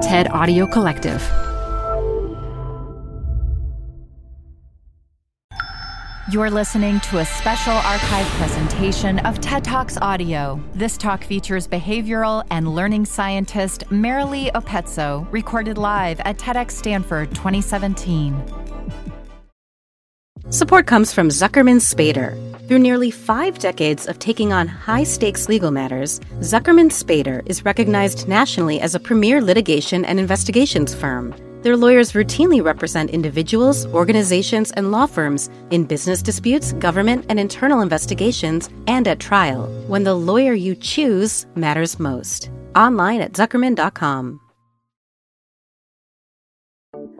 TED Audio Collective. You're listening to a special archive presentation of TED Talks Audio. This talk features behavioral and learning scientist Marily Oppezzo, recorded live at TEDx Stanford 2017. Support comes from Zuckerman Spader. Through nearly five decades of taking on high stakes legal matters, Zuckerman Spader is recognized nationally as a premier litigation and investigations firm. Their lawyers routinely represent individuals, organizations, and law firms in business disputes, government and internal investigations, and at trial, when the lawyer you choose matters most. Online at Zuckerman.com.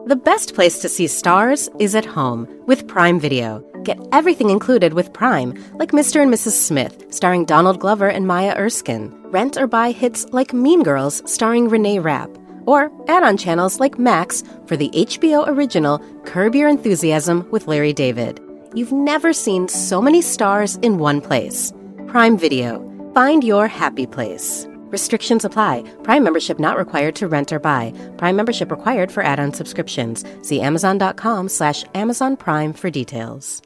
The best place to see stars is at home with Prime Video. Get everything included with Prime, like Mr. and Mrs. Smith, starring Donald Glover and Maya Erskine. Rent or buy hits like Mean Girls, starring Renee Rapp or add on channels like Max for the HBO original Curb Your Enthusiasm with Larry David. You've never seen so many stars in one place. Prime Video. Find your happy place. Restrictions apply. Prime membership not required to rent or buy. Prime membership required for add-on subscriptions. See Amazon.com slash Amazon Prime for details.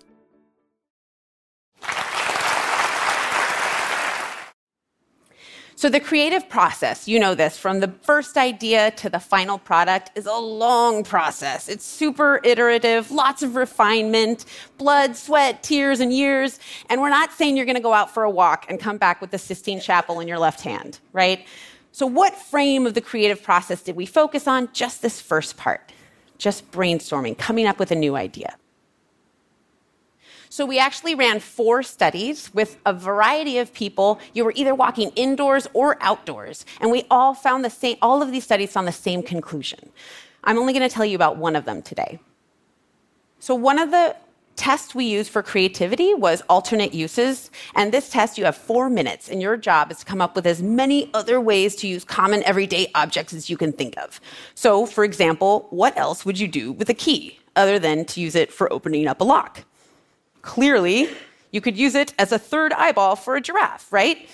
So, the creative process, you know this, from the first idea to the final product is a long process. It's super iterative, lots of refinement, blood, sweat, tears, and years. And we're not saying you're going to go out for a walk and come back with the Sistine Chapel in your left hand, right? So, what frame of the creative process did we focus on? Just this first part, just brainstorming, coming up with a new idea. So we actually ran four studies with a variety of people. You were either walking indoors or outdoors, and we all found the same. All of these studies found the same conclusion. I'm only going to tell you about one of them today. So one of the tests we used for creativity was alternate uses. And this test, you have four minutes, and your job is to come up with as many other ways to use common everyday objects as you can think of. So, for example, what else would you do with a key other than to use it for opening up a lock? Clearly, you could use it as a third eyeball for a giraffe, right?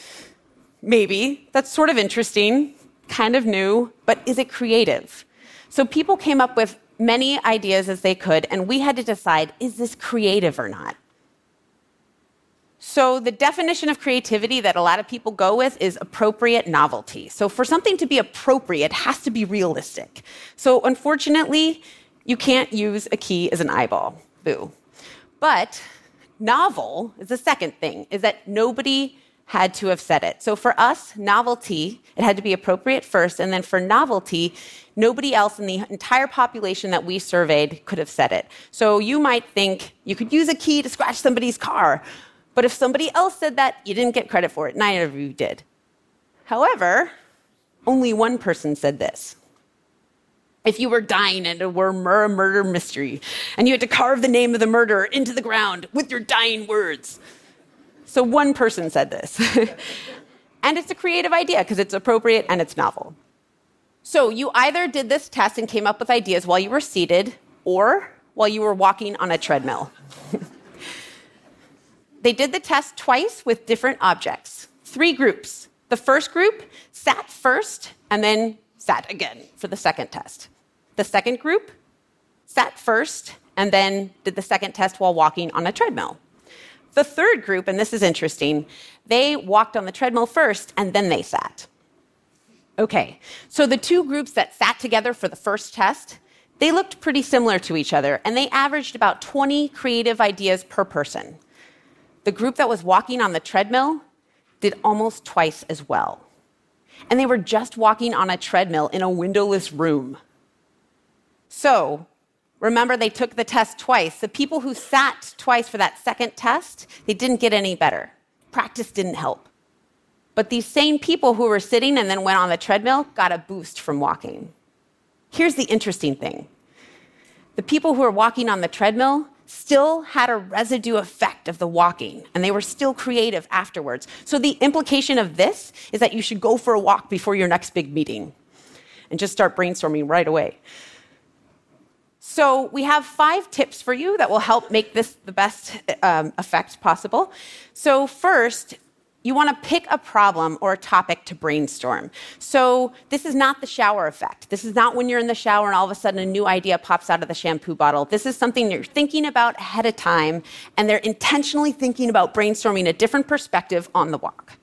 Maybe. That's sort of interesting, kind of new, but is it creative? So people came up with many ideas as they could, and we had to decide is this creative or not? So, the definition of creativity that a lot of people go with is appropriate novelty. So, for something to be appropriate, it has to be realistic. So, unfortunately, you can't use a key as an eyeball. Boo. But novel is the second thing, is that nobody had to have said it. So for us, novelty, it had to be appropriate first, and then for novelty, nobody else in the entire population that we surveyed could have said it. So you might think you could use a key to scratch somebody's car, but if somebody else said that, you didn't get credit for it. Neither of you did. However, only one person said this if you were dying and it were a murder mystery, and you had to carve the name of the murderer into the ground with your dying words. So one person said this. and it's a creative idea because it's appropriate and it's novel. So you either did this test and came up with ideas while you were seated or while you were walking on a treadmill. they did the test twice with different objects. Three groups. The first group sat first and then sat again for the second test. The second group sat first and then did the second test while walking on a treadmill. The third group, and this is interesting, they walked on the treadmill first and then they sat. Okay, so the two groups that sat together for the first test, they looked pretty similar to each other and they averaged about 20 creative ideas per person. The group that was walking on the treadmill did almost twice as well and they were just walking on a treadmill in a windowless room. So, remember, they took the test twice. The people who sat twice for that second test, they didn't get any better. Practice didn't help. But these same people who were sitting and then went on the treadmill got a boost from walking. Here's the interesting thing the people who were walking on the treadmill still had a residue effect of the walking, and they were still creative afterwards. So, the implication of this is that you should go for a walk before your next big meeting and just start brainstorming right away. So, we have five tips for you that will help make this the best um, effect possible. So, first, you want to pick a problem or a topic to brainstorm. So, this is not the shower effect. This is not when you're in the shower and all of a sudden a new idea pops out of the shampoo bottle. This is something you're thinking about ahead of time, and they're intentionally thinking about brainstorming a different perspective on the walk.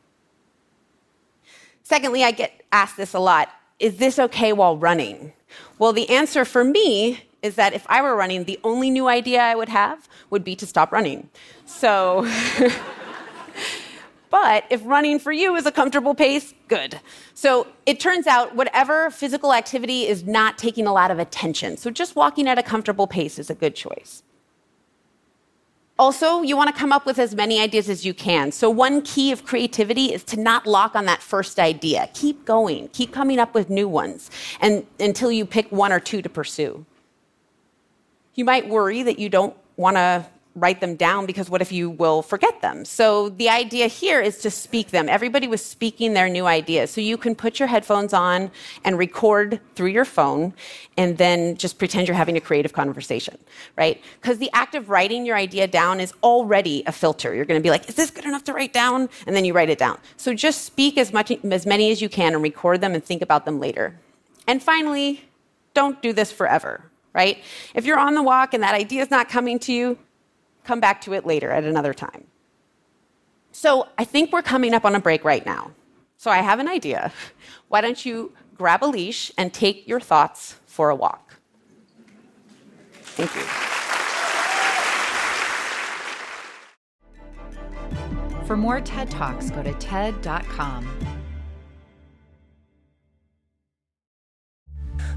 Secondly, I get asked this a lot is this okay while running? Well, the answer for me is that if I were running, the only new idea I would have would be to stop running. So. But if running for you is a comfortable pace, good. So it turns out whatever physical activity is not taking a lot of attention. So just walking at a comfortable pace is a good choice. Also, you want to come up with as many ideas as you can. So, one key of creativity is to not lock on that first idea. Keep going, keep coming up with new ones and, until you pick one or two to pursue. You might worry that you don't want to write them down because what if you will forget them? So the idea here is to speak them. Everybody was speaking their new ideas. So you can put your headphones on and record through your phone and then just pretend you're having a creative conversation, right? Because the act of writing your idea down is already a filter. You're going to be like, is this good enough to write down? And then you write it down. So just speak as much as many as you can and record them and think about them later. And finally, don't do this forever, right? If you're on the walk and that idea is not coming to you, come back to it later at another time. So I think we're coming up on a break right now. So I have an idea. Why don't you grab a leash and take your thoughts for a walk? Thank you. For more TED Talks, go to TED.com.